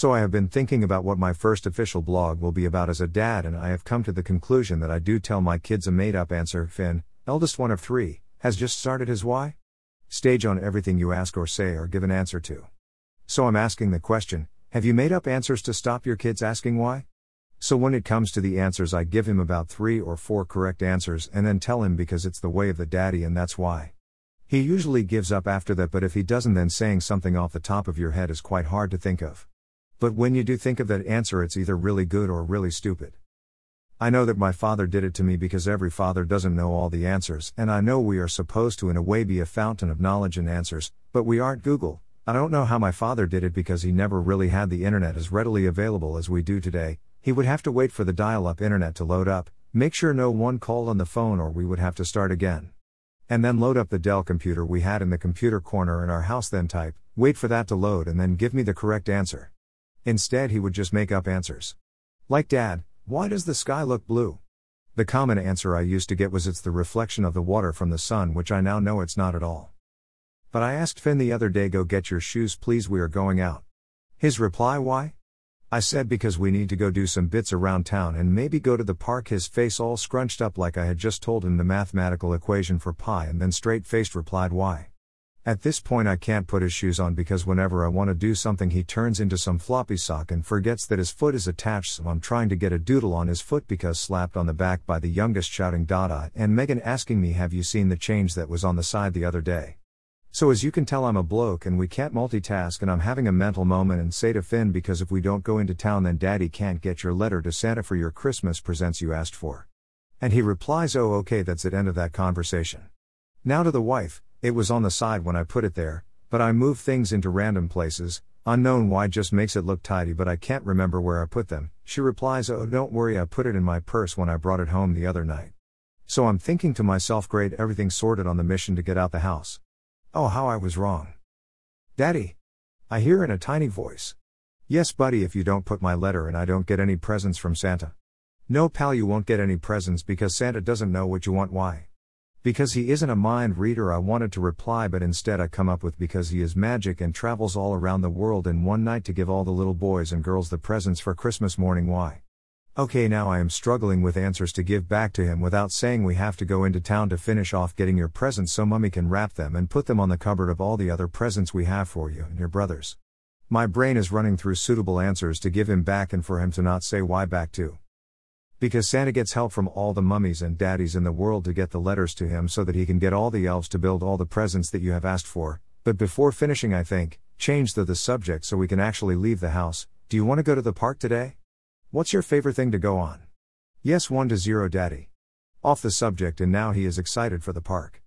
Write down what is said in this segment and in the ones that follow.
So I have been thinking about what my first official blog will be about as a dad, and I have come to the conclusion that I do tell my kids a made up answer. Finn, eldest one of three, has just started his why? Stage on everything you ask or say or give an answer to. So I'm asking the question have you made up answers to stop your kids asking why? So when it comes to the answers, I give him about three or four correct answers and then tell him because it's the way of the daddy and that's why. He usually gives up after that, but if he doesn't, then saying something off the top of your head is quite hard to think of. But when you do think of that answer, it's either really good or really stupid. I know that my father did it to me because every father doesn't know all the answers, and I know we are supposed to, in a way, be a fountain of knowledge and answers, but we aren't Google. I don't know how my father did it because he never really had the internet as readily available as we do today, he would have to wait for the dial up internet to load up, make sure no one called on the phone or we would have to start again. And then load up the Dell computer we had in the computer corner in our house, then type, wait for that to load, and then give me the correct answer. Instead, he would just make up answers. Like, Dad, why does the sky look blue? The common answer I used to get was it's the reflection of the water from the sun, which I now know it's not at all. But I asked Finn the other day, go get your shoes, please, we are going out. His reply, why? I said because we need to go do some bits around town and maybe go to the park. His face all scrunched up like I had just told him the mathematical equation for pi and then straight faced replied why. At this point, I can't put his shoes on because whenever I want to do something, he turns into some floppy sock and forgets that his foot is attached. So I'm trying to get a doodle on his foot because slapped on the back by the youngest shouting Dada and Megan asking me, Have you seen the change that was on the side the other day? So, as you can tell, I'm a bloke and we can't multitask, and I'm having a mental moment and say to Finn, because if we don't go into town, then daddy can't get your letter to Santa for your Christmas presents you asked for. And he replies, Oh, okay, that's it. End of that conversation. Now to the wife, it was on the side when I put it there, but I move things into random places, unknown why just makes it look tidy, but I can't remember where I put them. She replies, Oh, don't worry, I put it in my purse when I brought it home the other night. So I'm thinking to myself, great, everything sorted on the mission to get out the house. Oh, how I was wrong. Daddy! I hear in a tiny voice. Yes, buddy, if you don't put my letter and I don't get any presents from Santa. No, pal, you won't get any presents because Santa doesn't know what you want. Why? Because he isn't a mind reader, I wanted to reply, but instead I come up with because he is magic and travels all around the world in one night to give all the little boys and girls the presents for Christmas morning. Why? Okay, now I am struggling with answers to give back to him without saying we have to go into town to finish off getting your presents so mummy can wrap them and put them on the cupboard of all the other presents we have for you and your brothers. My brain is running through suitable answers to give him back and for him to not say why back to. Because Santa gets help from all the mummies and daddies in the world to get the letters to him so that he can get all the elves to build all the presents that you have asked for. But before finishing, I think, change the, the subject so we can actually leave the house. Do you want to go to the park today? What's your favorite thing to go on? Yes, 1 to 0 daddy. Off the subject, and now he is excited for the park.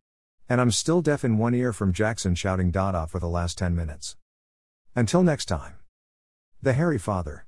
And I'm still deaf in one ear from Jackson shouting Dada for the last 10 minutes. Until next time. The Hairy Father.